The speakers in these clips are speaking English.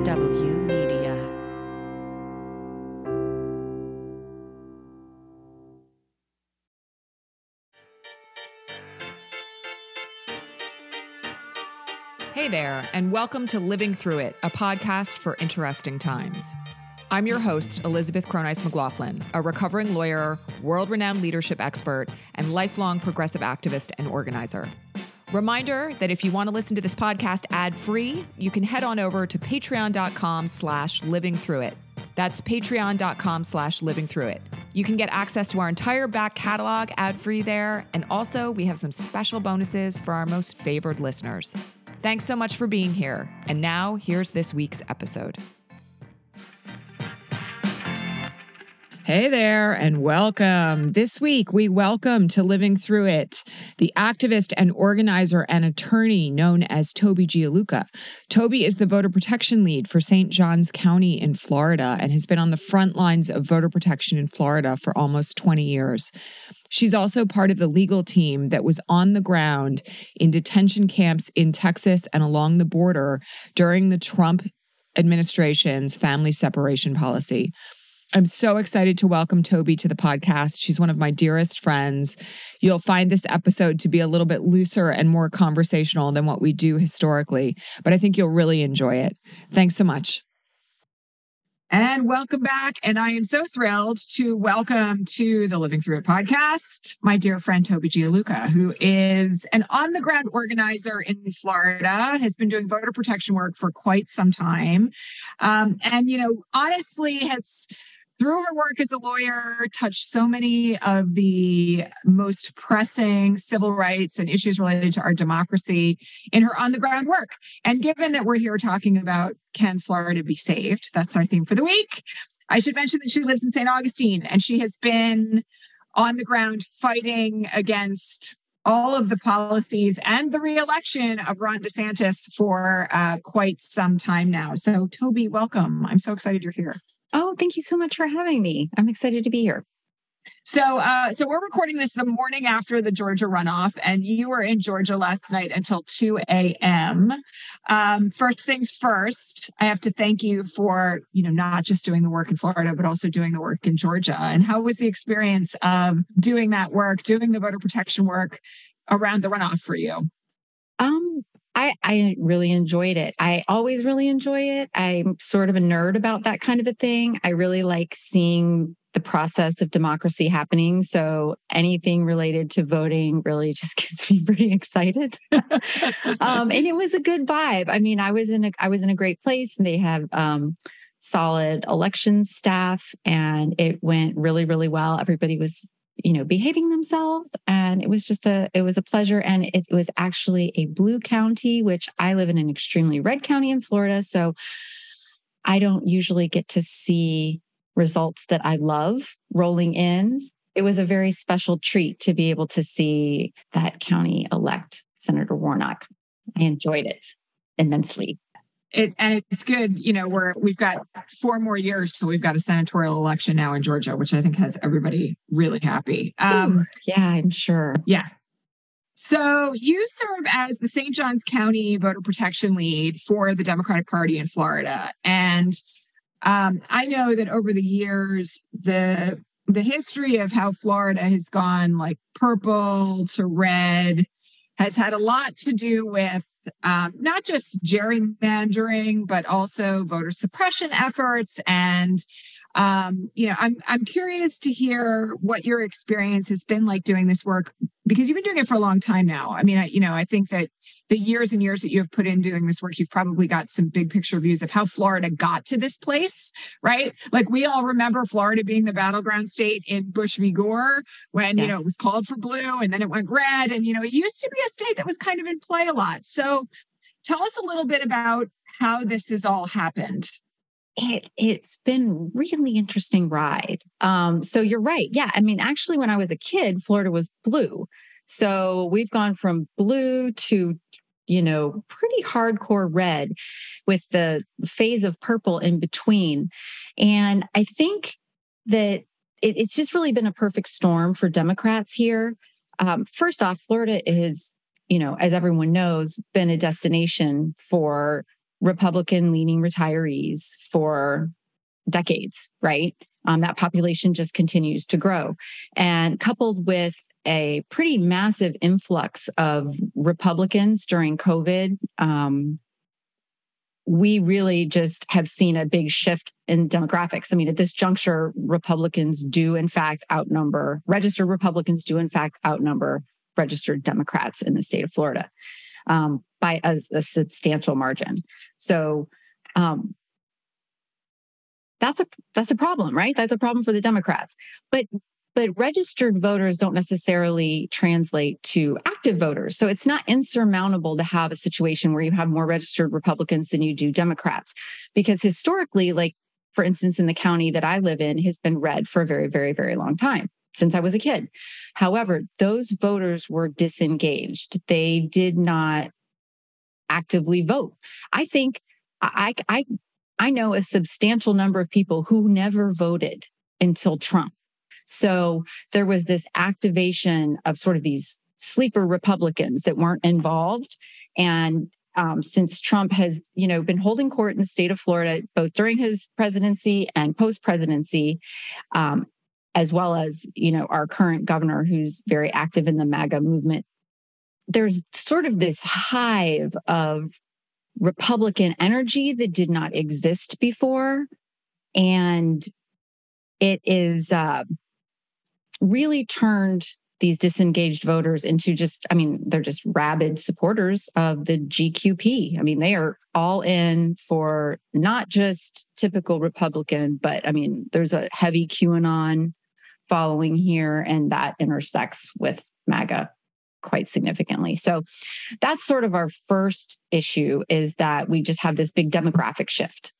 MHW Media. Hey there, and welcome to Living Through It, a podcast for interesting times. I'm your host, Elizabeth Cronise McLaughlin, a recovering lawyer, world renowned leadership expert, and lifelong progressive activist and organizer. Reminder that if you want to listen to this podcast ad free, you can head on over to patreon.com slash living through it. That's patreon.com slash living through it. You can get access to our entire back catalog ad free there, and also we have some special bonuses for our most favored listeners. Thanks so much for being here. And now, here's this week's episode. Hey there, and welcome. This week, we welcome to Living Through It the activist and organizer and attorney known as Toby Gialluca. Toby is the voter protection lead for St. Johns County in Florida and has been on the front lines of voter protection in Florida for almost 20 years. She's also part of the legal team that was on the ground in detention camps in Texas and along the border during the Trump administration's family separation policy. I'm so excited to welcome Toby to the podcast. She's one of my dearest friends. You'll find this episode to be a little bit looser and more conversational than what we do historically, but I think you'll really enjoy it. Thanks so much. And welcome back. And I am so thrilled to welcome to the Living Through It podcast my dear friend Toby Gialluca, who is an on the ground organizer in Florida, has been doing voter protection work for quite some time. Um, and, you know, honestly has through her work as a lawyer, touched so many of the most pressing civil rights and issues related to our democracy in her on the ground work. And given that we're here talking about can Florida be saved, that's our theme for the week. I should mention that she lives in St. Augustine and she has been on the ground fighting against all of the policies and the reelection of Ron DeSantis for uh, quite some time now. So, Toby, welcome. I'm so excited you're here. Oh, thank you so much for having me. I'm excited to be here. So, uh, so we're recording this the morning after the Georgia runoff, and you were in Georgia last night until 2 a.m. Um, first things first, I have to thank you for, you know, not just doing the work in Florida, but also doing the work in Georgia. And how was the experience of doing that work, doing the voter protection work around the runoff for you? Um, I, I really enjoyed it. I always really enjoy it. I'm sort of a nerd about that kind of a thing. I really like seeing the process of democracy happening. So anything related to voting really just gets me pretty excited. um, and it was a good vibe. I mean, I was in a I was in a great place, and they have um, solid election staff, and it went really really well. Everybody was you know behaving themselves and it was just a it was a pleasure and it was actually a blue county which i live in an extremely red county in florida so i don't usually get to see results that i love rolling in it was a very special treat to be able to see that county elect senator warnock i enjoyed it immensely it, and it's good, you know, we're we've got four more years till we've got a senatorial election now in Georgia, which I think has everybody really happy. Um, Ooh, yeah, I'm sure. Yeah. So you serve as the St. Johns County voter protection lead for the Democratic Party in Florida, and um, I know that over the years the the history of how Florida has gone like purple to red has had a lot to do with um, not just gerrymandering, but also voter suppression efforts. And, um, you know, I'm, I'm curious to hear what your experience has been like doing this work because you've been doing it for a long time now. I mean, I, you know, I think that the years and years that you have put in doing this work, you've probably got some big picture views of how Florida got to this place, right? Like we all remember Florida being the battleground state in Bush v. Gore when, yes. you know, it was called for blue and then it went red. And, you know, it used to be a state that was kind of in play a lot. So tell us a little bit about how this has all happened it it's been really interesting ride. Um, so you're right. Yeah, I mean, actually, when I was a kid, Florida was blue. So we've gone from blue to you know pretty hardcore red with the phase of purple in between and i think that it, it's just really been a perfect storm for democrats here um, first off florida is you know as everyone knows been a destination for Republican leaning retirees for decades, right? Um, that population just continues to grow. And coupled with a pretty massive influx of Republicans during COVID, um, we really just have seen a big shift in demographics. I mean, at this juncture, Republicans do, in fact, outnumber, registered Republicans do, in fact, outnumber registered Democrats in the state of Florida um, by a, a, substantial margin. So, um, that's a that's a problem, right? That's a problem for the Democrats. But but registered voters don't necessarily translate to active voters. So it's not insurmountable to have a situation where you have more registered Republicans than you do Democrats. Because historically, like for instance, in the county that I live in, has been red for a very, very, very long time since I was a kid. However, those voters were disengaged. They did not actively vote. I think I, I, I know a substantial number of people who never voted until Trump. So there was this activation of sort of these sleeper Republicans that weren't involved. And um, since Trump has, you know, been holding court in the state of Florida, both during his presidency and post presidency, um, as well as, you know, our current governor who's very active in the MAGA movement, there's sort of this hive of Republican energy that did not exist before. And it is, uh, really turned these disengaged voters into just, I mean, they're just rabid supporters of the GQP. I mean, they are all in for not just typical Republican, but I mean, there's a heavy QAnon following here, and that intersects with MAGA quite significantly. So that's sort of our first issue is that we just have this big demographic shift.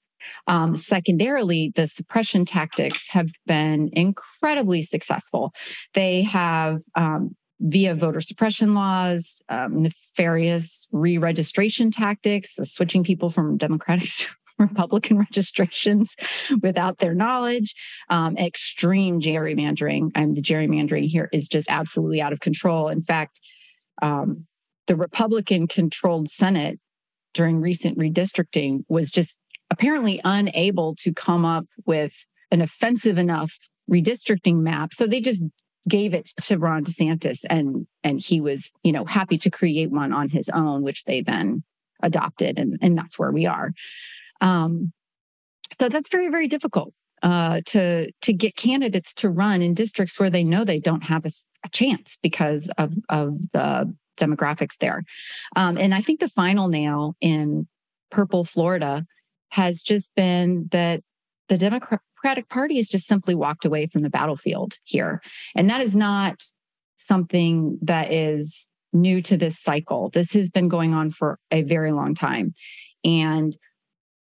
Um, secondarily, the suppression tactics have been incredibly successful. They have um, via voter suppression laws, um, nefarious re registration tactics, so switching people from Democratic to Republican registrations without their knowledge, um, extreme gerrymandering. And the gerrymandering here is just absolutely out of control. In fact, um, the Republican controlled Senate during recent redistricting was just apparently unable to come up with an offensive enough redistricting map. So they just gave it to Ron DeSantis and and he was, you know, happy to create one on his own, which they then adopted. And, and that's where we are. Um, so that's very, very difficult uh, to to get candidates to run in districts where they know they don't have a, a chance because of of the demographics there. Um, and I think the final nail in purple Florida has just been that the Democratic Party has just simply walked away from the battlefield here. And that is not something that is new to this cycle. This has been going on for a very long time. And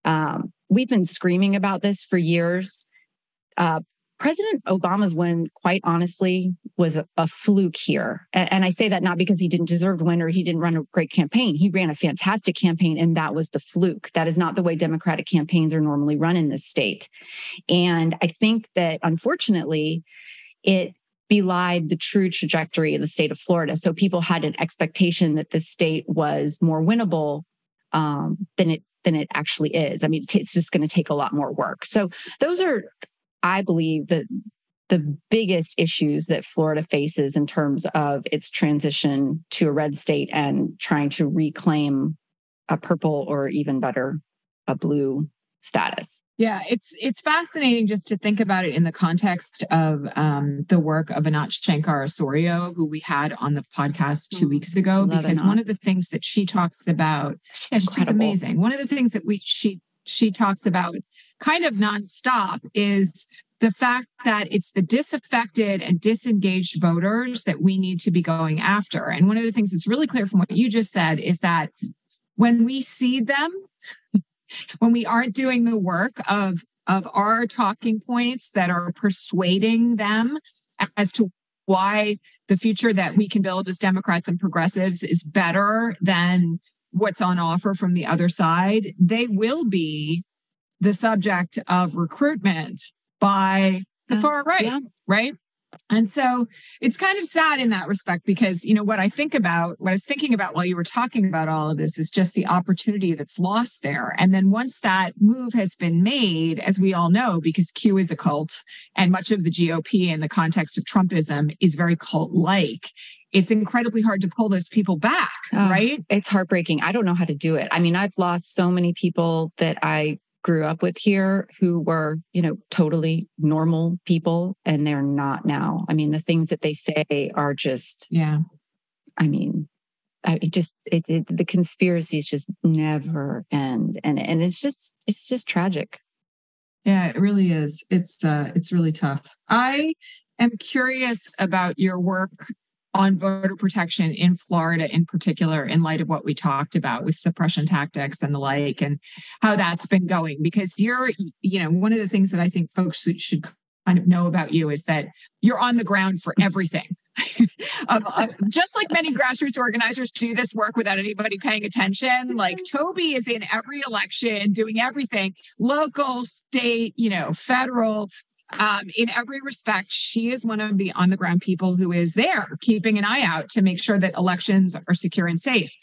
um, we've been screaming about this for years. Uh, President Obama's win, quite honestly, was a, a fluke here. And, and, I say that not because he didn't deserve to win or he didn't run a great campaign. He ran a fantastic campaign, and that was the fluke. That is not the way Democratic campaigns are normally run in this state. And I think that unfortunately, it belied the true trajectory of the state of Florida. So people had an expectation that the state was more winnable um, than it than it actually is. I mean, it's just going to take a lot more work. So those are I believe that the biggest issues that Florida faces in terms of its transition to a red state and trying to reclaim a purple or even better, a blue status. Yeah, it's it's fascinating just to think about it in the context of um, the work of Anat Shenker-Osorio, who we had on the podcast two mm, weeks ago. because one of the things that she talks about, she's, yeah, she's amazing. One of the things that we she she talks about kind of nonstop is the fact that it's the disaffected and disengaged voters that we need to be going after. And one of the things that's really clear from what you just said is that when we see them, when we aren't doing the work of of our talking points that are persuading them as to why the future that we can build as Democrats and progressives is better than what's on offer from the other side, they will be the subject of recruitment by the far right, yeah. right? And so it's kind of sad in that respect because, you know, what I think about, what I was thinking about while you were talking about all of this is just the opportunity that's lost there. And then once that move has been made, as we all know, because Q is a cult and much of the GOP in the context of Trumpism is very cult like, it's incredibly hard to pull those people back, uh, right? It's heartbreaking. I don't know how to do it. I mean, I've lost so many people that I grew up with here who were, you know, totally normal people and they're not now. I mean, the things that they say are just, yeah. I mean, I it just it, it the conspiracies just never end, and and it's just it's just tragic. Yeah, it really is. It's uh, it's really tough. I am curious about your work on voter protection in Florida, in particular, in light of what we talked about with suppression tactics and the like, and how that's been going. Because you're, you know, one of the things that I think folks should kind of know about you is that you're on the ground for everything. um, uh, just like many grassroots organizers do this work without anybody paying attention, like Toby is in every election doing everything local, state, you know, federal, um, in every respect, she is one of the on the ground people who is there keeping an eye out to make sure that elections are secure and safe.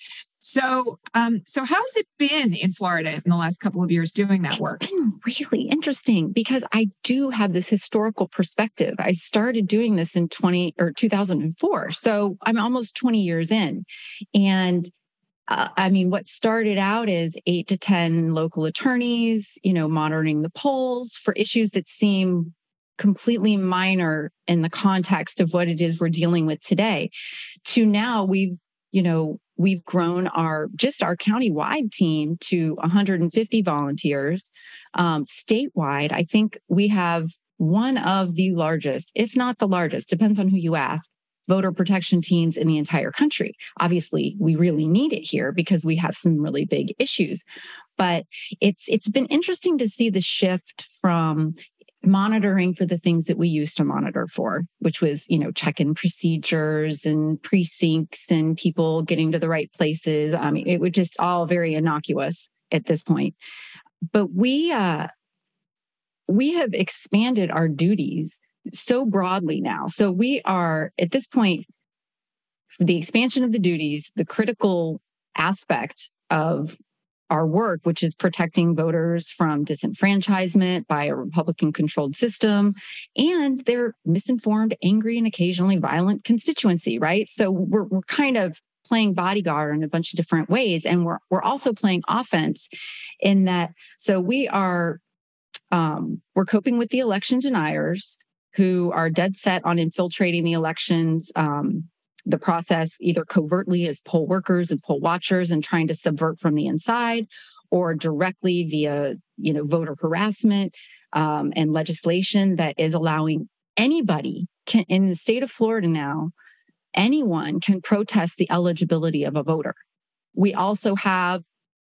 So, um, so how's it been in Florida in the last couple of years doing that it's work? Been really interesting because I do have this historical perspective. I started doing this in 20 or 2004. So I'm almost 20 years in. And uh, I mean, what started out as eight to 10 local attorneys, you know, monitoring the polls for issues that seem completely minor in the context of what it is we're dealing with today. To now we've you know we've grown our just our county-wide team to 150 volunteers um, statewide. I think we have one of the largest if not the largest depends on who you ask voter protection teams in the entire country. Obviously we really need it here because we have some really big issues. But it's it's been interesting to see the shift from monitoring for the things that we used to monitor for, which was, you know, check in procedures and precincts and people getting to the right places. I mean, it was just all very innocuous at this point. But we, uh, we have expanded our duties so broadly now. So we are at this point, the expansion of the duties, the critical aspect of our work, which is protecting voters from disenfranchisement by a Republican controlled system and their misinformed, angry, and occasionally violent constituency, right? So we're, we're kind of playing bodyguard in a bunch of different ways. And we're, we're also playing offense in that. So we are, um, we're coping with the election deniers who are dead set on infiltrating the elections um, the process either covertly as poll workers and poll watchers and trying to subvert from the inside or directly via you know voter harassment um, and legislation that is allowing anybody can, in the state of florida now anyone can protest the eligibility of a voter. We also have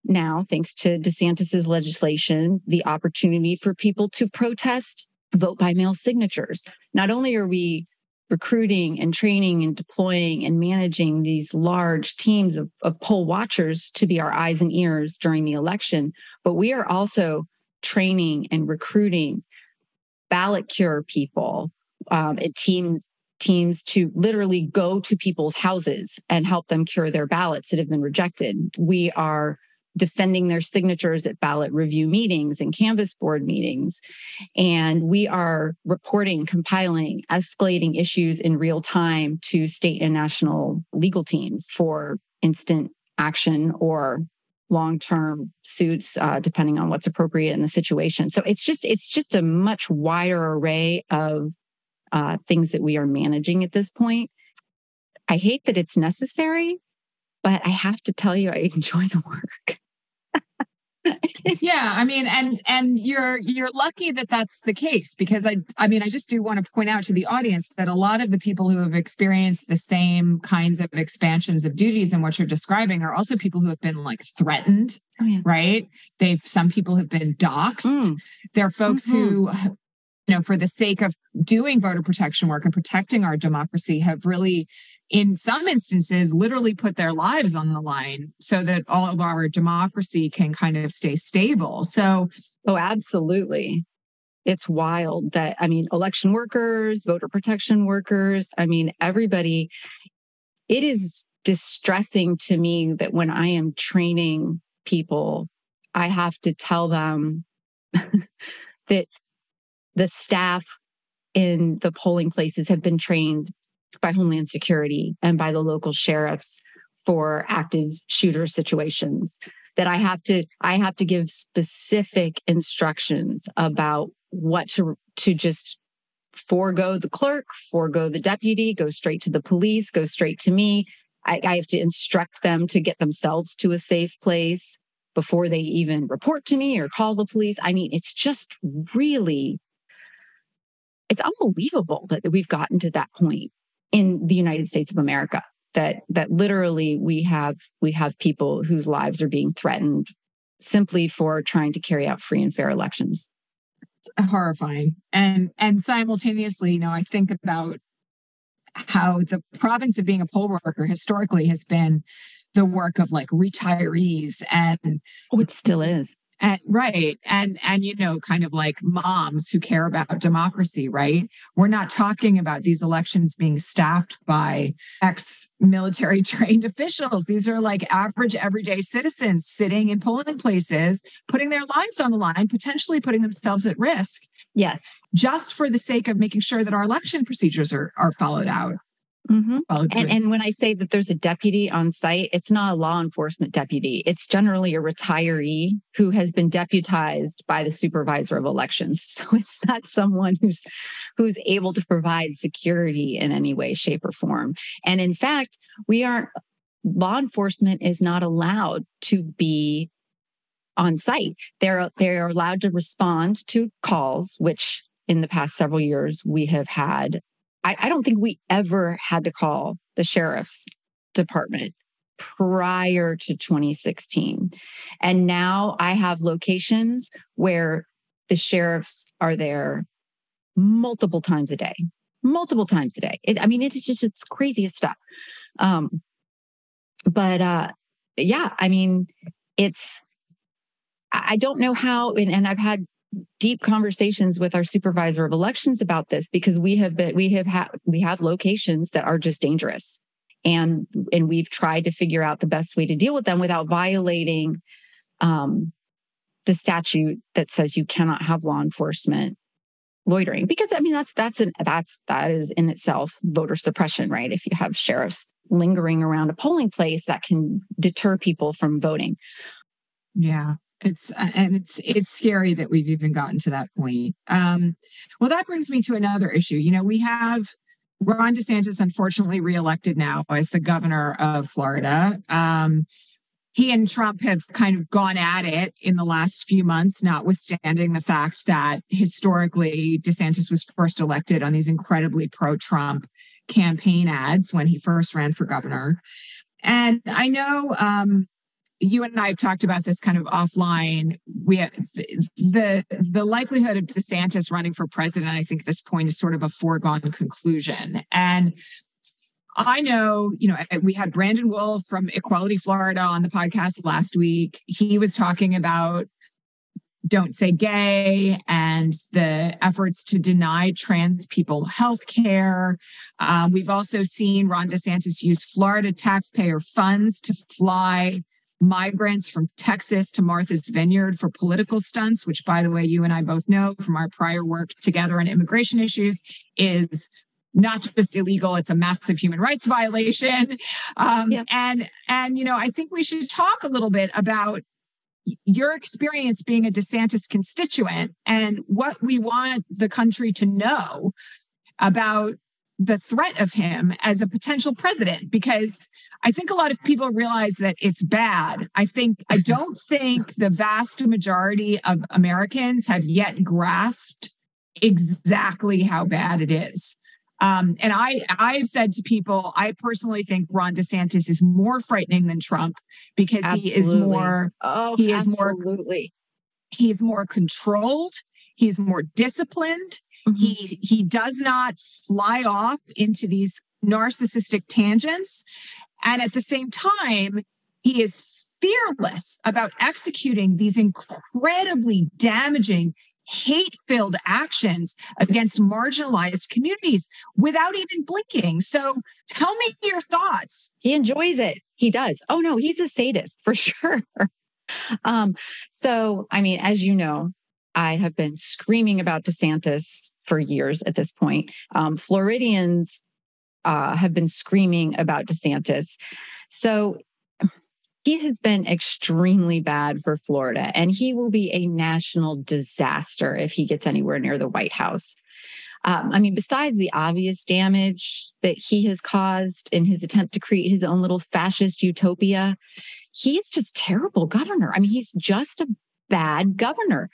now thanks to desantis's legislation the opportunity for people to protest vote by mail signatures. Not only are we recruiting and training and deploying and managing these large teams of, of poll watchers to be our eyes and ears during the election. But we are also training and recruiting ballot cure people um, and teams teams to literally go to people's houses and help them cure their ballots that have been rejected. We are defending their signatures at ballot review meetings and canvass board meetings. And we are reporting, compiling, escalating issues in real time to state and national legal teams for instant action or long-term suits uh, depending on what's appropriate in the situation so it's just it's just a much wider array of uh, things that we are managing at this point i hate that it's necessary but I have to tell you, I enjoy the work. Yeah i mean and and you're you're lucky that that's the case because i i mean i just do want to point out to the audience that a lot of the people who have experienced the same kinds of expansions of duties and what you're describing are also people who have been like threatened oh, yeah. right they've some people have been doxxed mm. there are folks mm-hmm. who you know, for the sake of doing voter protection work and protecting our democracy, have really, in some instances, literally put their lives on the line so that all of our democracy can kind of stay stable. So, oh, absolutely. it's wild that I mean, election workers, voter protection workers, I mean, everybody. It is distressing to me that when I am training people, I have to tell them that the staff in the polling places have been trained by Homeland Security and by the local sheriffs for active shooter situations that I have to I have to give specific instructions about what to to just forego the clerk, forego the deputy, go straight to the police, go straight to me. I, I have to instruct them to get themselves to a safe place before they even report to me or call the police. I mean, it's just really it's unbelievable that we've gotten to that point in the United States of America that that literally we have we have people whose lives are being threatened simply for trying to carry out free and fair elections. It's horrifying. And and simultaneously you know i think about how the province of being a poll worker historically has been the work of like retirees and oh it still is and right. And and you know kind of like moms who care about democracy right? We're not talking about these elections being staffed by ex military trained officials. These are like average everyday citizens sitting in polling places putting their lives on the line potentially putting themselves at risk yes. just for the sake of making sure that our election procedures are are followed out Mm-hmm. And, and when I say that there's a deputy on site, it's not a law enforcement deputy. It's generally a retiree who has been deputized by the supervisor of elections. So it's not someone who's who's able to provide security in any way, shape, or form. And in fact, we aren't law enforcement is not allowed to be on site. They're they're allowed to respond to calls, which in the past several years we have had I, I don't think we ever had to call the sheriff's department prior to 2016. And now I have locations where the sheriffs are there multiple times a day, multiple times a day. It, I mean, it's just it's craziest stuff. Um, but uh, yeah, I mean, it's I don't know how, and, and I've had deep conversations with our supervisor of elections about this because we have been we have had we have locations that are just dangerous. And and we've tried to figure out the best way to deal with them without violating um, the statute that says you cannot have law enforcement loitering. Because i mean that's that's an that's that is in itself voter suppression right? If you have sheriffs lingering around a polling place that can deter people from voting. Yeah it's uh, and it's it's scary that we've even gotten to that point. Um, well that brings me to another issue. You know we have ron desantis unfortunately reelected now as the governor of florida. Um, he and trump have kind of gone at it in the last few months notwithstanding the fact that historically desantis was first elected on these incredibly pro-trump campaign ads when he first ran for governor. And i know um, you and I have talked about this kind of offline. We have, the the likelihood of DeSantis running for president, I think, this point is sort of a foregone conclusion. And I know, you know, we had Brandon Wolf from Equality Florida on the podcast last week. He was talking about don't say gay and the efforts to deny trans people health care. Um, we've also seen Ron DeSantis use Florida taxpayer funds to fly migrants from Texas to Martha's Vineyard for political stunts, which, by the way, you and I both know from our prior work together on immigration issues, is not just illegal it's a massive human rights violation um, yeah. and and you know i think we should talk a little bit about your experience being a desantis constituent and what we want the country to know about the threat of him as a potential president because I think a lot of people realize that it's bad. I think I don't think the vast majority of Americans have yet grasped exactly how bad it is. Um, and I I've said to people, I personally think Ron DeSantis is more frightening than Trump because absolutely. he is more oh, he is absolutely. more he's more controlled, he's more disciplined Mm-hmm. He he does not fly off into these narcissistic tangents. And at the same time, he is fearless about executing these incredibly damaging, hate filled actions against marginalized communities without even blinking. So tell me your thoughts. He enjoys it. He does. Oh, no, he's a sadist for sure. um, so, I mean, as you know, I have been screaming about DeSantis for years at this point. Um, Floridians uh, have been screaming about DeSantis. So he has been extremely bad for Florida, and he will be a national disaster if he gets anywhere near the White House. Um, I mean, besides the obvious damage that he has caused in his attempt to create his own little fascist utopia, he's just terrible governor. I mean, he's just a bad governor.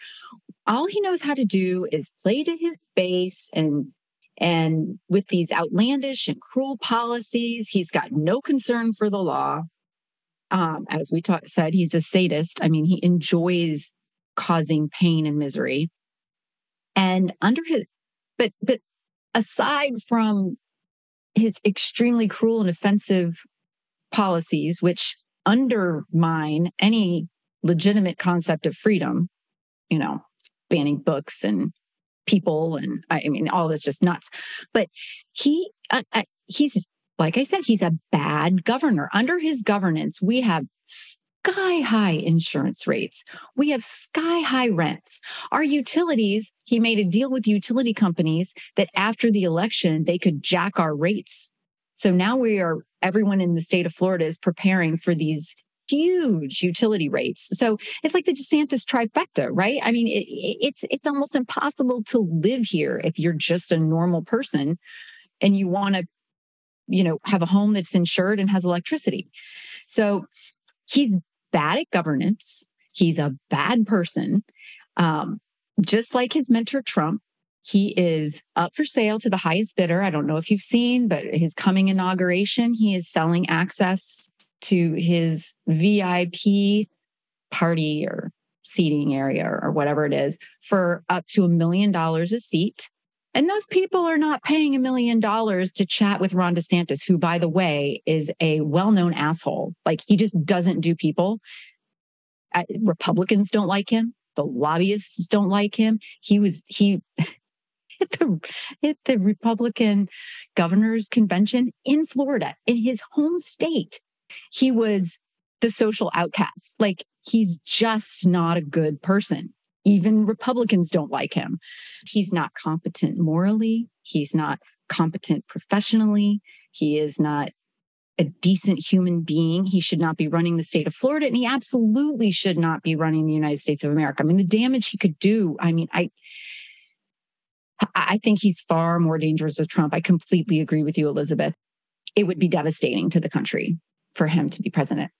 All he knows how to do is play to his base and and with these outlandish and cruel policies, he's got no concern for the law. Um, as we ta- said, he's a sadist. I mean, he enjoys causing pain and misery. And under his, but but aside from his extremely cruel and offensive policies, which undermine any legitimate concept of freedom, you know, banning books and people and I mean all this just nuts. But he uh, uh, he's like I said he's a bad governor. Under his governance, we have sky high insurance rates. We have sky high rents. Our utilities, he made a deal with utility companies that after the election they could jack our rates. So now we are everyone in the state of Florida is preparing for these huge utility rates. So it's like the DeSantis trifecta, right? I mean, it, it's it's almost impossible to live here if you're just a normal person and you want to, you know, have a home that's insured and has electricity. So he's bad at governance. He's a bad person. Um, just like his mentor Trump, he is up for sale to the highest bidder. I don't know if you've seen, but his coming inauguration, he is selling access to his VIP party or seating area or, whatever it is for up to a million dollars a seat. And those people are not paying a million dollars to chat with Ron DeSantis, who, by the way, is a well known asshole. Like he just doesn't do people. Republicans don't like him. The lobbyists don't like him. He was, he, at the, the Republican governor's convention in Florida, in his home state he was the social outcast. Like he's just not a good person. Even Republicans don't like him. He's not competent morally. He's not competent professionally. He is not a decent human being. He should not be running the state of Florida, and he absolutely should not be running the United States of America. I mean, the damage he could do. I mean, I. I think he's far more dangerous with Trump. I completely agree with you, Elizabeth. It would be devastating to the country for him to be president.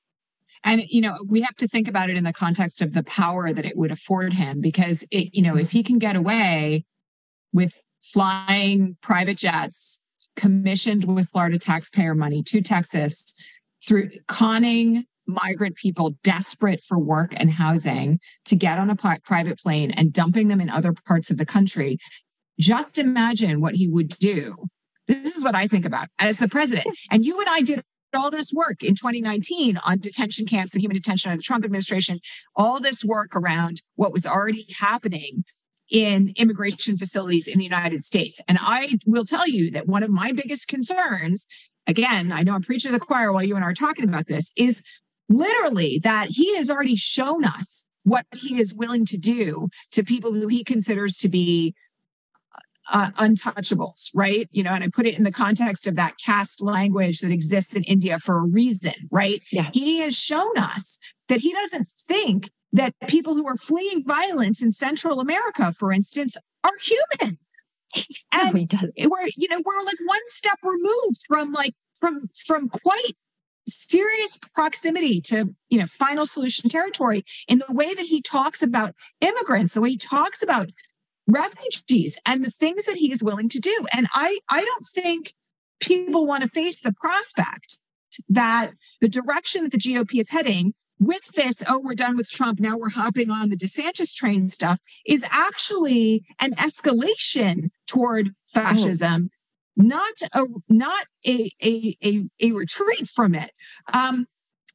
And, you know, we have to think about it in the context of the power that it would afford him because it, you know, if he can get away with flying private jets commissioned with Florida taxpayer money to Texas through conning migrant people desperate for work and housing to get on a private plane and dumping them in other parts of the country. Just imagine what he would do. This is what I think about as the president. And you and I did all this work in 2019 on detention camps and human detention under the Trump administration, all this work around what was already happening in immigration facilities in the United States. And I will tell you that one of my biggest concerns, again, I know I'm preaching to the choir while you and I are talking about this, is literally that he has already shown us what he is willing to do to people who he considers to be uh, untouchables, right? You know, and I put it in the context of that caste language that exists in India for a reason, right? Yeah. He has shown us that he doesn't think that people who are fleeing violence in Central America, for instance, are human. And no, we're, you know, we're like one step removed from like from from quite serious proximity to you know final solution territory in the way that he talks about immigrants the way he talks about refugees and the things that he is willing to do. And I, I don't think people want to face the prospect that the direction that the GOP is heading with this, oh, we're done with Trump, now we're hopping on the DeSantis train stuff, is actually an escalation toward fascism, oh. not a not a, a a a retreat from it. Um,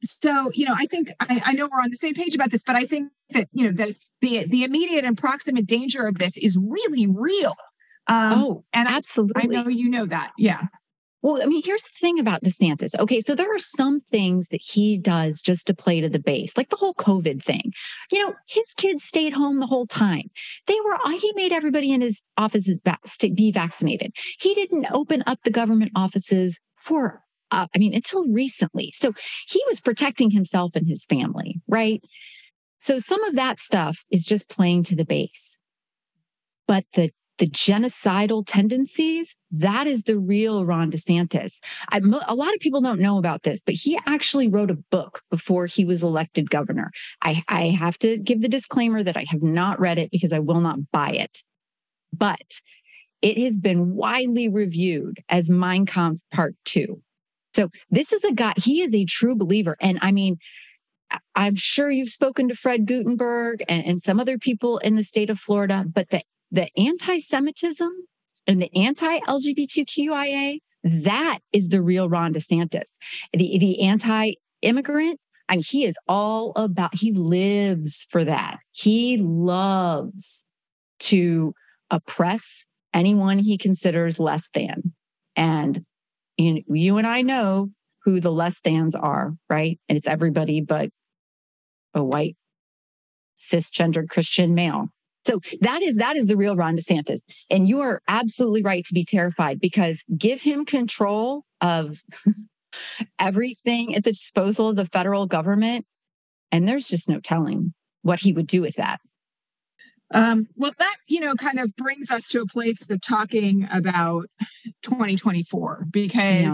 so you know i think I, I, know we're on the same page about this but i think that you know the the, the immediate and proximate danger of this is really real um, oh and absolutely I, I know you know that yeah well, I mean, here's the thing about DeSantis. Okay, so there are some things that he does just to play to the base, like the whole COVID thing. You know, his kids stayed home the whole time. They were, uh, he made everybody in his offices be vaccinated. He didn't open up the government offices for uh, I mean, until recently. So he was protecting himself and his family, right? So some of that stuff is just playing to the base. But the the genocidal tendencies, that is the real Ron DeSantis. I, a lot of people don't know about this, but he actually wrote a book before he was elected governor. I, I have to give the disclaimer that I have not read it because I will not buy it. But it has been widely reviewed as Mein Kampf Part Two. So this is a guy, he is a true believer. And I mean, I'm sure you've spoken to Fred Guttenberg and, and some other people in the state of Florida, but the, the anti Semitism and the anti LGBTQIA, that is the real Ron DeSantis. The, the anti immigrant, I mean, he is all about, he lives for that. He loves to oppress anyone he considers less than. And you, you and I know who the less thans are, right? And it's everybody but a white cisgendered Christian male. So that is that is the real Ron DeSantis. And you are absolutely right to be terrified because give him control of everything at the disposal of the federal government. And there's just no telling what he would do with that. Um, well, that, you know, kind of brings us to a place of talking about 2024 because, yeah.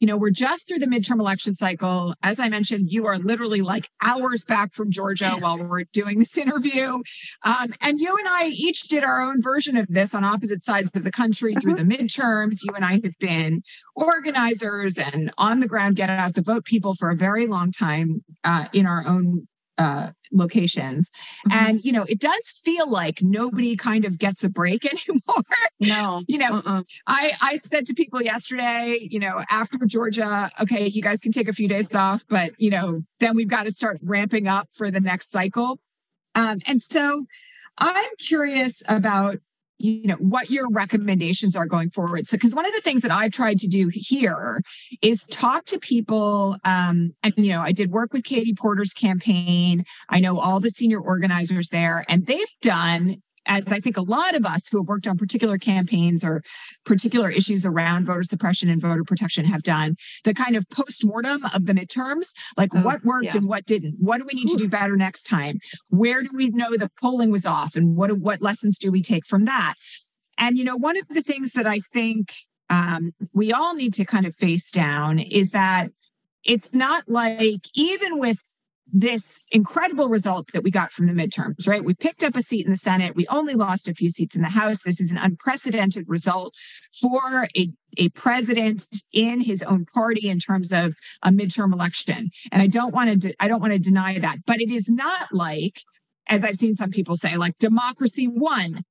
you know, we're just through the midterm election cycle. As I mentioned, you are literally like hours back from Georgia while we're doing this interview. Um, and you and I each did our own version of this on opposite sides of the country through uh-huh. the midterms. You and I have been organizers and on the ground, get out the vote people for a very long time uh, in our own uh, locations. Mm-hmm. And, you know, it does feel like nobody kind of gets a break anymore. No. you know, uh-uh. I, I said to people yesterday, you know, after Georgia, okay, you guys can take a few days off, but, you know, then we've got to start ramping up for the next cycle. Um, and so I'm curious about you know what your recommendations are going forward. So because one of the things that i've tried to do here is talk to people um and you know i did work with katie porter's campaign. I know all the senior organizers there and they've done as I think a lot of us who have worked on particular campaigns or particular issues around voter suppression and voter protection have done, the kind of post mortem of the midterms, like oh, what worked yeah. and what didn't. What do we need Ooh. to do better next time? Where do we know the polling was off, and what what lessons do we take from that? And you know, one of the things that I think um, we all need to kind of face down is that it's not like even with this incredible result that we got from the midterms, right? We picked up a seat in the Senate. We only lost a few seats in the House. This is an unprecedented result for a, a president in his own party in terms of a midterm election. And I don't want to, de- I don't want to deny that, but it is not like, as I've seen some people say, like democracy won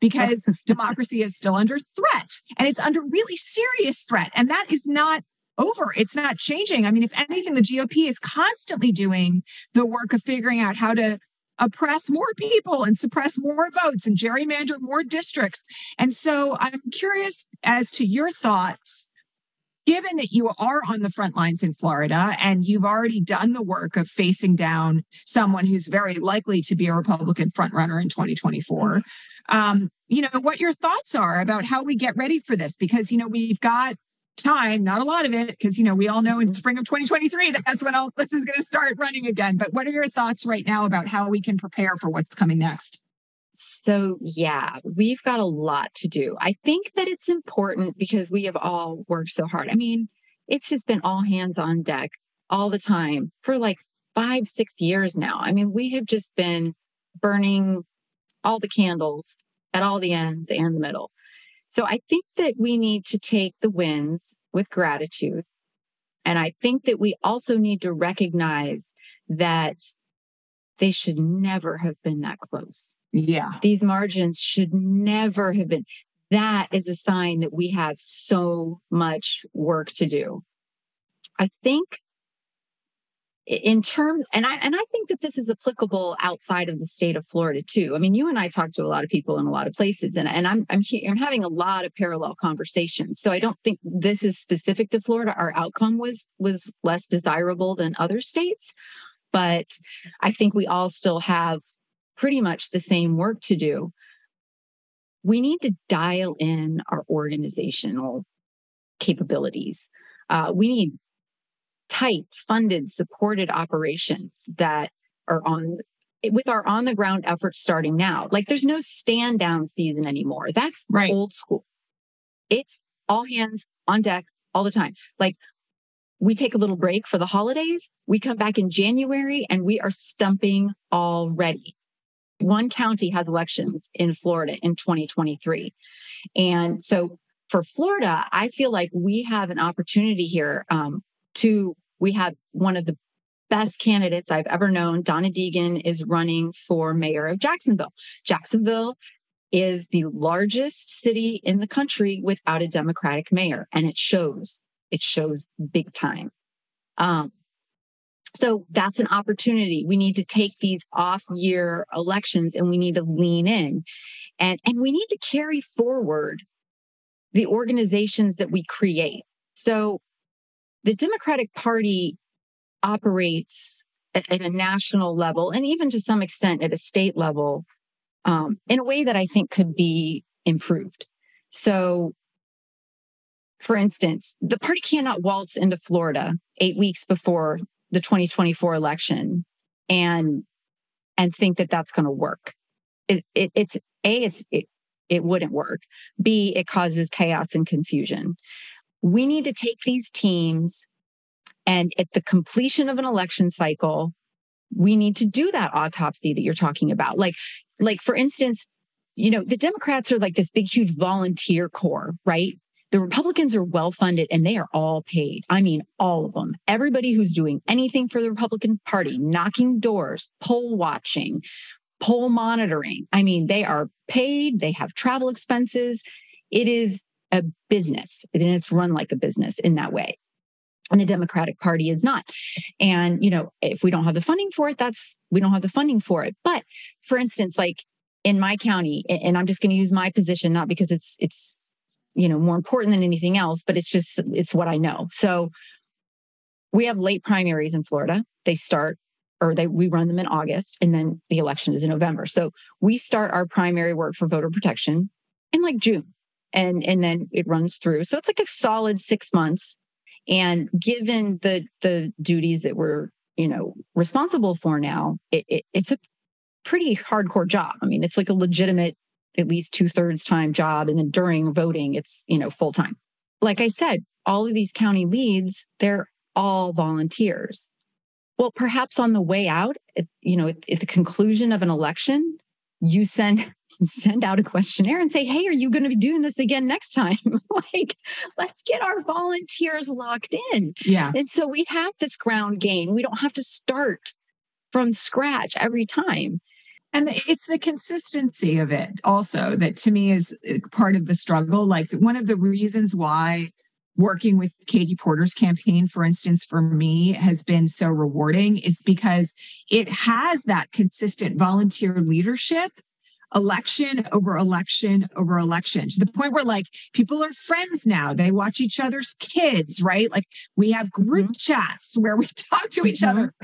because democracy is still under threat and it's under really serious threat. And that is not over. It's not changing. I mean, if anything, the GOP is constantly doing the work of figuring out how to oppress more people and suppress more votes and gerrymander more districts. And so I'm curious as to your thoughts. Given that you are on the front lines in Florida and you've already done the work of facing down someone who's very likely to be a Republican frontrunner in 2024, um, you know, what your thoughts are about how we get ready for this? Because, you know, we've got time, not a lot of it, because you know we all know in spring of 2023 that that's when all this is going to start running again. But what are your thoughts right now about how we can prepare for what's coming next? So, yeah, we've got a lot to do. I think that it's important because we have all worked so hard. I mean, it's just been all hands on deck all the time for like five, six years now. I mean, we have just been burning all the candles at all the ends and the middle. So I think that we need to take the wins with gratitude. And I think that we also need to recognize that they should never have been that close. Yeah. These margins should never have been. That is a sign that we have so much work to do. I think in terms and i and i think that this is applicable outside of the state of florida too. I mean you and i talk to a lot of people in a lot of places and, and i'm i'm, I'm having a lot of parallel conversations. So i don't think this is specific to florida. Our outcome was was less desirable than other states but i think we all still have pretty much the same work to do. We need to dial in our organizational capabilities. Uh, we need tight, funded, supported operations that are on with our on the ground efforts starting now. Like there's no stand down season anymore. That's right. old school. It's all hands on deck all the time. Like we take a little break for the holidays. We come back in January and we are stumping already. One county has elections in Florida in 2023. And so for Florida, I feel like we have an opportunity here um, to we have one of the best candidates I've ever known. Donna Deegan is running for mayor of Jacksonville. Jacksonville is the largest city in the country without a Democratic mayor, and it shows. It shows big time. Um, so that's an opportunity. We need to take these off year elections and we need to lean in and, and we need to carry forward the organizations that we create. So the Democratic Party operates at, a national level and even to some extent at a state level um, in a way that I think could be improved. So, for instance, the party cannot waltz into Florida eight weeks before the 2024 election and and think that that's going to work. It, it, it's a it's it, it wouldn't work. B it causes chaos and confusion we need to take these teams and at the completion of an election cycle, we need to do that autopsy that you're talking about. Like, like for instance, you know, the Democrats are like this big, huge volunteer corps, right? The Republicans are well funded and they are all paid. I mean, all of them. Everybody who's doing anything for the Republican Party, knocking doors, poll watching, poll monitoring. I mean, they are paid, they have travel expenses. It is a business and it's run like a business in that way. And the democratic party is not. And you know if we don't have the funding for it that's we don't have the funding for it. But for instance like in my county and i'm just going to use my position not because it's it's you know more important than anything else but it's just it's what i know. So we have late primaries in florida. They start or they we run them in august and then the election is in november. So we start our primary work for voter protection in like june and and then it runs through. So it's like a solid six months. And given the the duties that we're you know responsible for now, it, it, it's a pretty hardcore job. I mean, it's like a legitimate at least two thirds time job, and then during voting, it's you know full time. Like I said, all of these county leads, they're all volunteers. Well, perhaps on the way out, you know, at, at the conclusion of an election, you send send out a questionnaire and say, hey, are you going to be doing this again next time? like, let's get our volunteers locked in. Yeah. And so we have this ground game. We don't have to start from scratch every time. And it's the consistency of it also that to me is uh, part of the struggle. Like one of the reasons why working with Katie Porter's campaign, for instance, for me has been so rewarding is because it has that consistent volunteer leadership election over election over election to the point where like people are friends now. They watch each other's kids, right? Like we have group mm-hmm. chats where we talk to each mm-hmm. other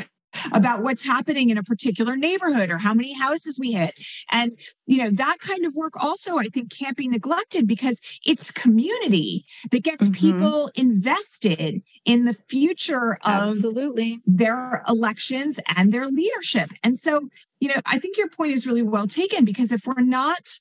about what's happening in a particular neighborhood or how many houses we hit. And, you know, that kind of work also, I think, can't be neglected because it's community that gets mm-hmm. people invested in the future of Absolutely. their elections and their leadership. And so, you know, I think your point is really well taken because if we're not,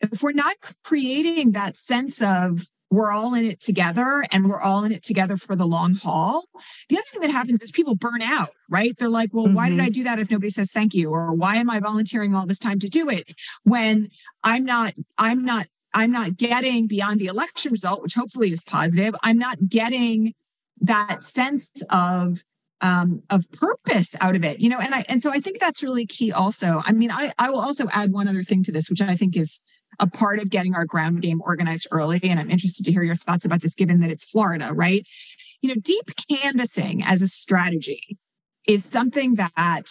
if we're not creating that sense of we're all in it together and we're all in it together for the long haul. The other thing that happens is people burn out, right? They're like, well, mm-hmm. why did I mm-hmm. do that if nobody says thank you? Or why am I volunteering all this time to do it when I'm not, I'm not, I'm not getting beyond the election result, which hopefully is positive. I'm not getting that sense of um, of purpose out of it, you know, and I and so I think that's really key also. I mean, I I will also add one other thing to this, which I think is a part of getting our ground game organized early. And I'm interested to hear your thoughts about this, given that it's Florida, right? You know, deep canvassing as a strategy is something that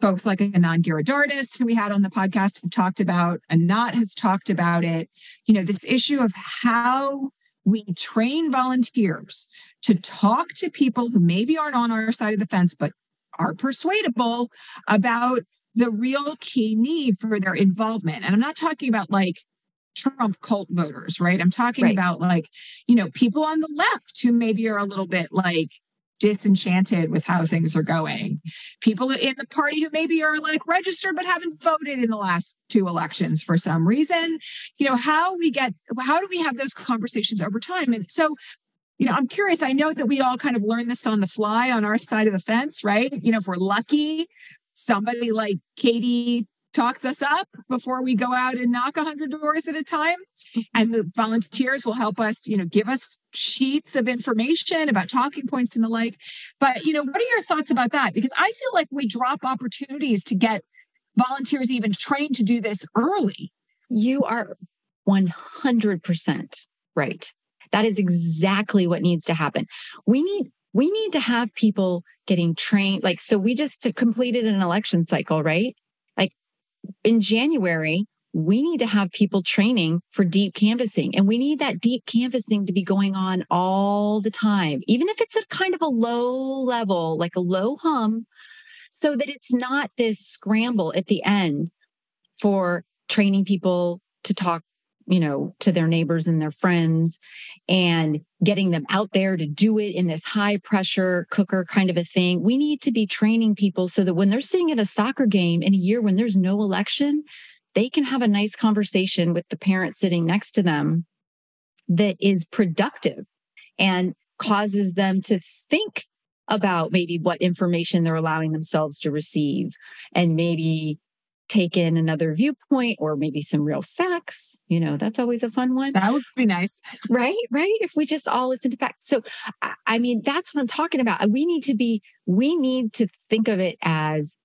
folks like Anand Giridharadas, who we had on the podcast, have talked about. Anat has talked about it. You know, this issue of how we train volunteers to talk to people who maybe aren't on our side of the fence, but are persuadable about the real key need for their involvement. And I'm not talking about like Trump cult voters, right? I'm talking right. about like, you know, people on the left who maybe are a little bit like disenchanted with how things are going. People in the party who maybe are like registered but haven't voted in the last two elections for some reason. You know, how we get how do we have those conversations over time? And so you know, I'm curious. I know that we all kind of learn this on the fly on our side of the fence, right? You know, if we're lucky, somebody like Katie talks us up before we go out and knock 100 doors at a time. And the volunteers will help us you know give us sheets of information about talking points and the like. But you know what are your thoughts about that? Because i feel like we drop opportunities to get volunteers even trained to do this early. You are 100% right. That is exactly what needs to happen. We need we need to have people getting trained. Like, so we just completed an election cycle, right? Like in January, we need to have people training for deep canvassing and we need that deep canvassing to be going on all the time even if it's a kind of a low level like a low hum so that it's not this scramble at the end for training people to talk you know, to their neighbors and their friends and getting them out there to do it in this high pressure cooker kind of a thing. We need to be training people so that when they're sitting at a soccer game in a year when there's no election, they can have a nice conversation with the parent sitting next to them that is productive and causes them to think about maybe what information they're allowing themselves to receive and maybe take in another viewpoint or maybe some real facts. You know, that's always a fun one. That would be nice. Right, right. If we just all listen to facts. So, I mean, that's what I'm talking about. We need to be, we need to think of it as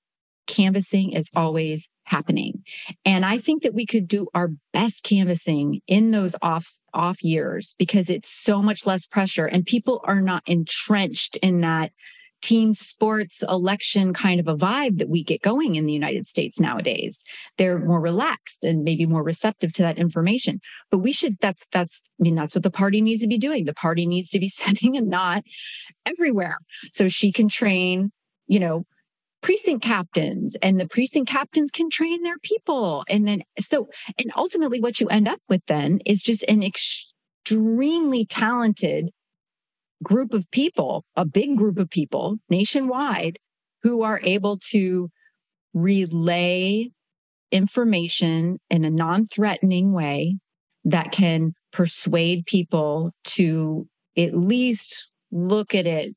canvassing is always happening. And I think that we could do our best canvassing in those off off years because it's so much less pressure and people are not entrenched in that team sports election kind of a vibe that we get going in the United States nowadays. They're more relaxed and maybe more receptive to that information. But we should that's that's I mean that's what the party needs to be doing. The party needs to be sending Anat everywhere so she can train, you know, precinct captains and the precinct captains can train their people and then so and ultimately what you end up with then is just an extremely talented group of people, a big group of people nationwide who are able to relay information in a non threatening way that can persuade people to at least look at it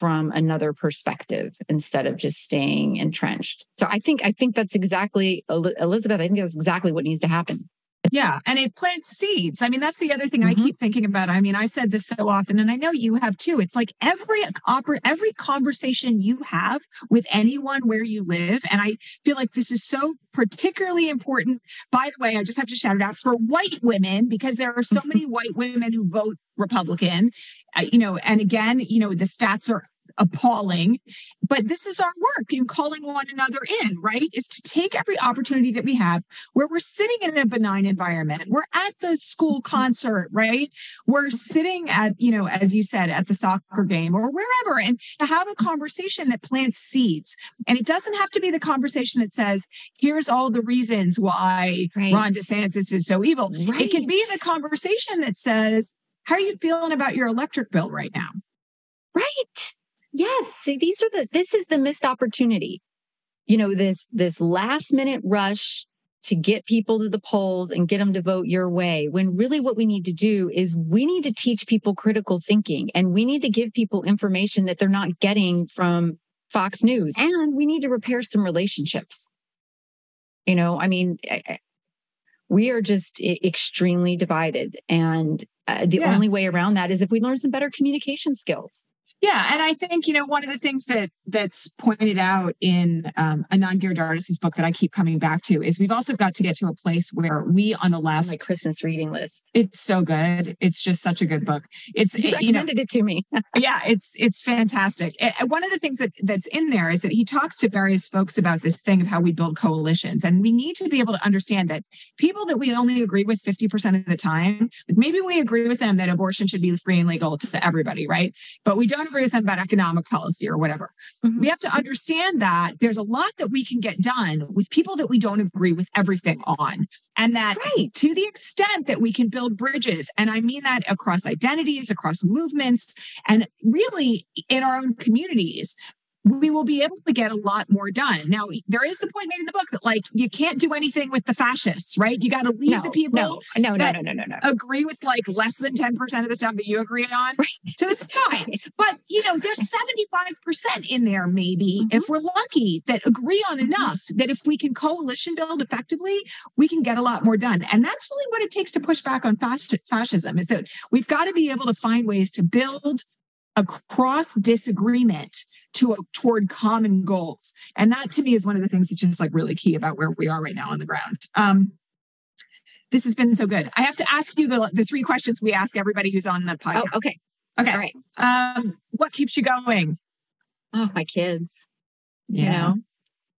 from another perspective instead of just staying entrenched. So I think I think that's exactly Elizabeth I think that's exactly what needs to happen. Yeah. And it plants seeds. I mean, that's the other thing mm-hmm. I keep thinking about. I mean, I said this so often, and I know you have too. It's like every opera, every conversation you have with anyone where you live. And I feel like this is so particularly important. By the way, I just have to shout it out for white women because there are so many white women who vote Republican. Uh, you know, and again, you know, the stats are appalling. But this is our work in calling one another in, right? Is to take every opportunity that we have where we're sitting in a benign environment. We're at the school concert, right? We're sitting at, you know, as you said, at the soccer game or wherever, and to have a conversation that plants seeds. And it doesn't have to be the conversation that says, here's all the reasons why right. Ron DeSantis is so evil. Right. It can be the conversation that says, how are you feeling about your electric bill right now? Right. Yes, see, these are the this is the missed opportunity. You know, this this last minute rush to get people to the polls and get them to vote your way when really what we need to do is we need to teach people critical thinking and we need to give people information that they're not getting from Fox News and we need to repair some relationships. You know, I mean, we are just extremely divided and uh, the yeah. only way around that is if we learn some better communication skills Yeah, and I think you know one of the things that that's pointed out in um, Anand artist's book that I keep coming back to is we've also got to get to a place where we on the left, my Christmas reading list. It's so good. It's just such a good book. It's you recommended know, it to me. yeah, it's it's fantastic. And one of the things that that's in there is that he talks to various folks about this thing of how we build coalitions, and we need to be able to understand that people that we only agree with fifty percent of the time, maybe we agree with them that abortion should be free and legal to everybody, right? But we don't agree with them about economic policy or whatever. Mm-hmm. We have to understand that there's a lot that we can get done with people that we don't agree with everything on. And that right. to the extent that we can build bridges, and I mean that across identities, across movements, and really in our own communities, we will be able to get a lot more done. Now, there is the point made in the book that like you can't do anything with the fascists, right? You got to leave no, the people no, no, no, no, no, no, no, agree with like less than 10% of the stuff that you agree on right. to the side. But you know, there's 75% in there, maybe, mm-hmm. if we're lucky, that agree on mm-hmm. enough that if we can coalition build effectively, we can get a lot more done. And that's really what it takes to push back on fascism is that we've got to be able to find ways to build across disagreement to a, toward common goals. And that to me is one of the things that's just like really key about where we are right now on the ground. Um, this has been so good. I have to ask you the, the three questions we ask everybody who's on the oh, podcast. oh, okay. Okay. All right. Um, what keeps you going? Oh my kids. Yeah. you know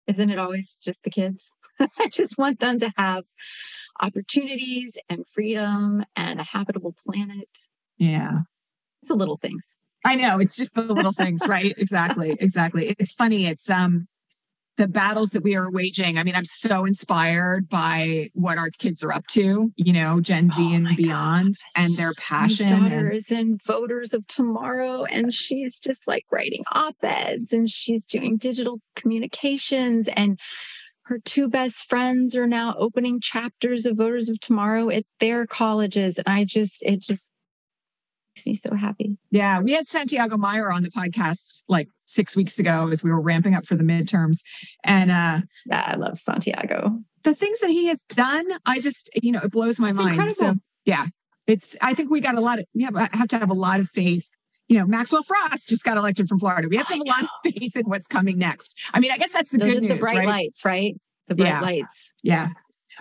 isn't it always just the kids? I just want them to have opportunities and freedom and a habitable planet. Yeah. The little things I know it's just the little things, right? Exactly, exactly. It's funny. It's um the battles that we are waging. I mean, I'm so inspired by what our kids are up to, you know, Gen Z oh and beyond, gosh. and their passion. My daughter and, is in Voters of Tomorrow, and she's just like writing op eds and she's doing digital communications. And her two best friends are now opening chapters of Voters of Tomorrow at their colleges. And I just, it just makes me so happy. Yeah, we had Santiago Mayer on the podcast like six weeks ago as we were ramping up for the midterms. And uh yeah, I love Santiago. The things that he has done, I just, you know, it blows my it's mind. Incredible. So yeah, it's I think we got a lot of we have, have to have a lot of faith you know, Maxwell Frost just got elected from Florida. We have to have a lot of faith in what's coming next. I mean, I guess that's the Those good news, the bright right? lights, right? The bright yeah. lights. Yeah.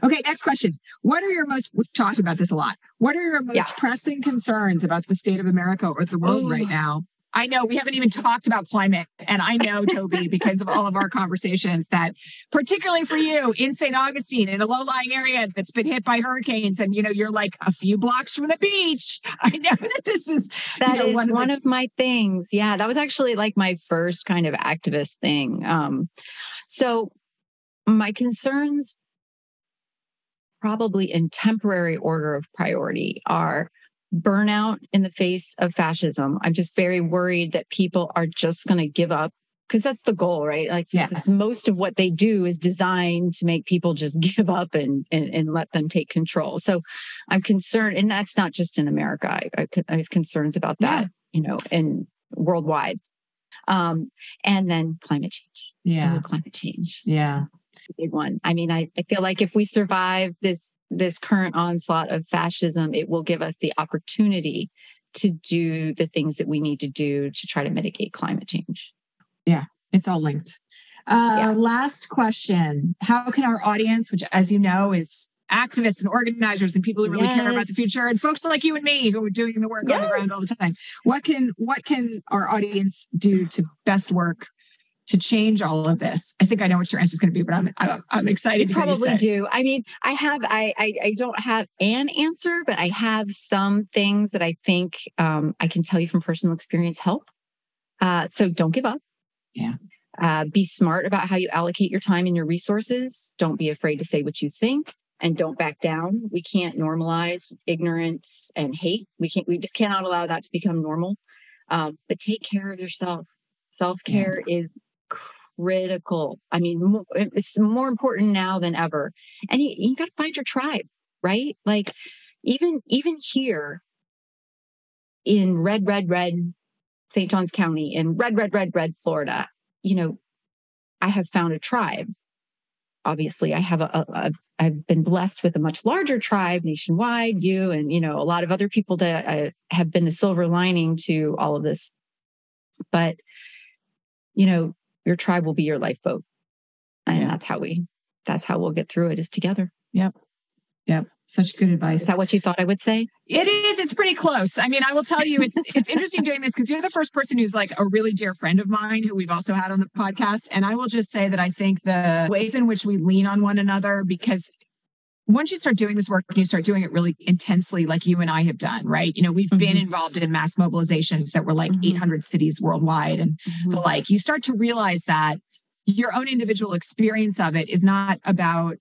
Okay, next question. What are your most, we've talked about this a lot. What are your most yeah. pressing concerns about the state of America or the world oh. right now? I know we haven't even talked about climate. And I know, Toby, because of all of our conversations, that particularly for you in St. Augustine, in a low lying area that's been hit by hurricanes, and you know, you're like a few blocks from the beach. I know that this is that you know, is one, of, one the- of, my things. Yeah, that was actually like my first kind of activist thing. Um, so my concerns probably in temporary order of priority are burnout in the face of fascism. I'm just very worried that people are just going to give up because that's the goal, right? Like yes. most of what they do is designed to make people just give up and, and, and let them take control. So I'm concerned, and that's not just in America. I, I, I have concerns about that, yeah. you know, and worldwide. Um, and then climate change. Yeah, climate change. Yeah, big one. I mean, I, I feel like if we survive this this current onslaught of fascism, it will give us the opportunity to do the things that we need to do to try to mitigate climate change. Yeah, it's all linked. Uh, yeah. Last question How can our audience, which, as you know, is activists and organizers and people who really yes. care about the future and folks like you and me who are doing the work yes. on the ground all the time what can what can our audience do to best work to change all of this? I think I know what your answer is going to be, but I'm I'm, I'm excited. to probably do. I mean, I have I, I, I don't have an answer, but I have some things that I think um, I can tell you from personal experience help. Uh, so don't give up. Yeah. Uh, be smart about how you allocate your time and your resources. Don't be afraid to say what you think and don't back down. We can't normalize ignorance and hate. We can't. We just cannot allow that to become normal. Um, but take care of yourself. Self care yeah. is critical. I mean, it's more important now than ever. And you, you got to find your tribe, right? Like even even here in red, red, red St. Johns County, in red, red, red, red Florida, you know, I have found a tribe. Obviously, I have a, I've been blessed with a much larger tribe nationwide. You and you know a lot of other people that uh, have been the silver lining to all of this but you know, your tribe will be your lifeboat. And Yeah. that's how we that's how we'll get through it is together. Yep. Yep. Such good advice. Is that what you thought I would say? It is. It's pretty close. I mean, I will tell you, it's it's interesting doing this because you're the first person who's like a really dear friend of mine who we've also had on the podcast. And I will just say that I think the ways in which we lean on one another, because once you start doing this work and you start doing it really intensely, like you and I have done, right? You know, we've been Mhm. involved in mass mobilizations that were like Mhm. 800 cities worldwide, and the like. You start to realize that your own individual experience of it is not about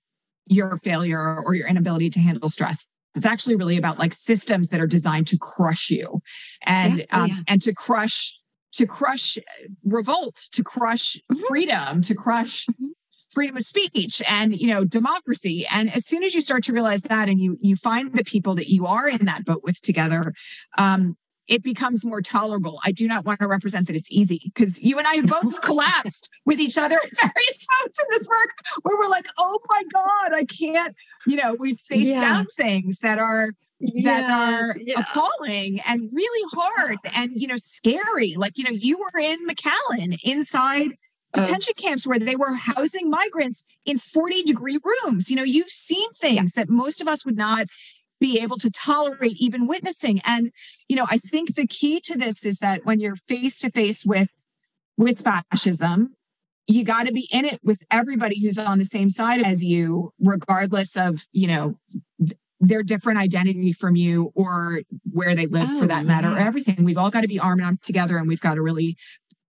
your failure or your inability to handle stress it's actually really about like systems that are designed to crush you and Yeah. Oh, um, yeah. and to crush to crush revolt to crush Mhm. freedom to crush Mhm. Freedom of speech and you know democracy and as soon as you start to realize that and you you find the people that you are in that boat with together um it becomes more tolerable. I do not want to represent that it's easy because you and I have both collapsed with each other at various times in this work where we're like, oh my God, I can't, you know, we face Yeah. down things that are that are yeah. appalling and really hard and you know scary like you know you were in mcallen inside. Mm. detention camps where they were housing migrants in 40 degree rooms. You know you've seen things that most of us would not be able to tolerate even witnessing. And you know i think the key to this is that when you're face to face with with fascism you got to be in it with everybody who's on the same side as you regardless of you know their different identity from you or where they live for Oh, that matter or everything. We've all got to be arm in arm together and we've got to really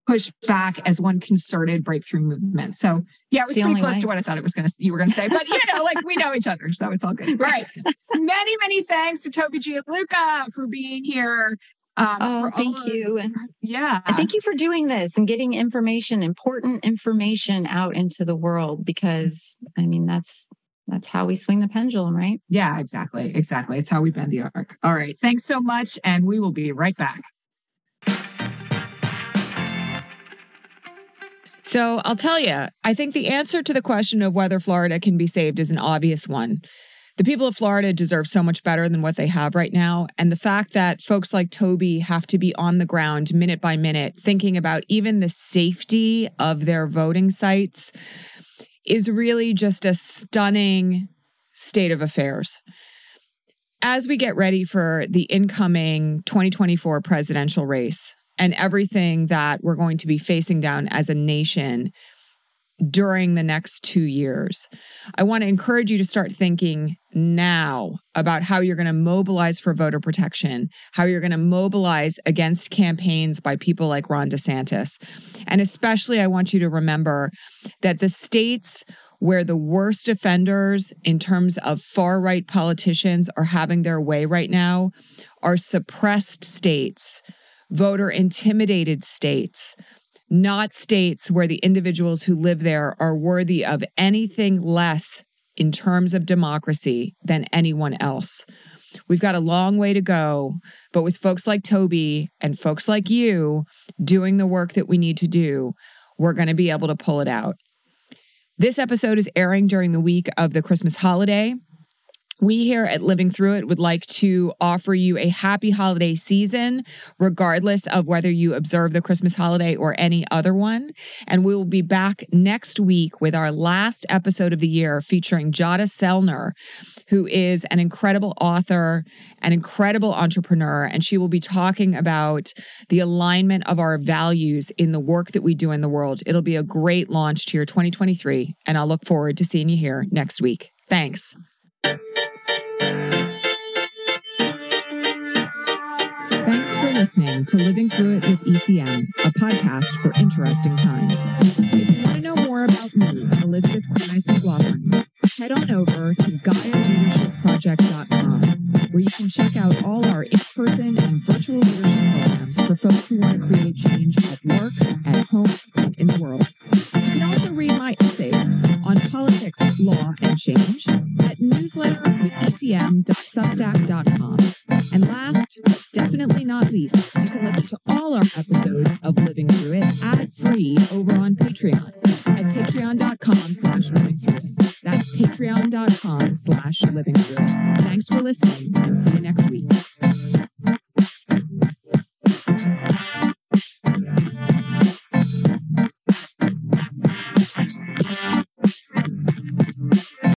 push back as one concerted breakthrough movement so yeah it was The pretty close way. to what i thought it was going to you were going to say but you know like we know each other so it's all good right many many thanks to toby Gialluca for being here um, Oh, thank of- you. And yeah thank you for doing this and getting information, important information out into the world because I mean that's that's how we swing the pendulum, right? Yeah, exactly. Exactly. It's how we bend the arc. All right. Thanks so much. And we will be right back. So I'll tell you, I think the answer to the question of whether Florida can be saved is an obvious one. The people of Florida deserve so much better than what they have right now. And the fact that folks like Toby have to be on the ground minute by minute, thinking about even the safety of their voting sites, is really just a stunning state of affairs. As we get ready for the incoming 2024 presidential race and everything that we're going to be facing down as a nation during the next two years, I want to encourage you to start thinking now about how you're going to mobilize for voter protection, how you're going to mobilize against campaigns by people like Ron DeSantis. And especially, I want you to remember that the states where the worst offenders in terms of far right politicians are having their way right now are suppressed states, voter intimidated states, not states where the individuals who live there are worthy of anything less in terms of democracy than anyone else. We've got a long way to go, but with folks like Toby and folks like you doing the work that we need to do, we're going to be able to pull it out. This episode is airing during the week of the Christmas holiday. We here at Living Through It would like to offer you a happy holiday season, regardless of whether you observe the Christmas holiday or any other one. And we will be back next week with our last episode of the year featuring Jada Selner, who is an incredible author, an incredible entrepreneur. And she will be talking about the alignment of our values in the work that we do in the world. It'll be a great launch to your 2023. And I'll look forward to seeing you here next week. Thanks. Listening to Living Through It with ECM, a podcast for interesting times. If you want to know more about me, Elizabeth Christ McLaughlin, head on over to GaiaLeadershipProject.com, where you can check out all our in-person and virtual leadership programs for folks who want to create change at work, at home, and in the world. You can also read my politics, law, and change at newsletter And last, but definitely not least, you can listen to all our episodes of Living Through It ad-free over on Patreon at patreon.com slash living through it. That's patreon.com slash living through it. Thanks for listening and see you next week.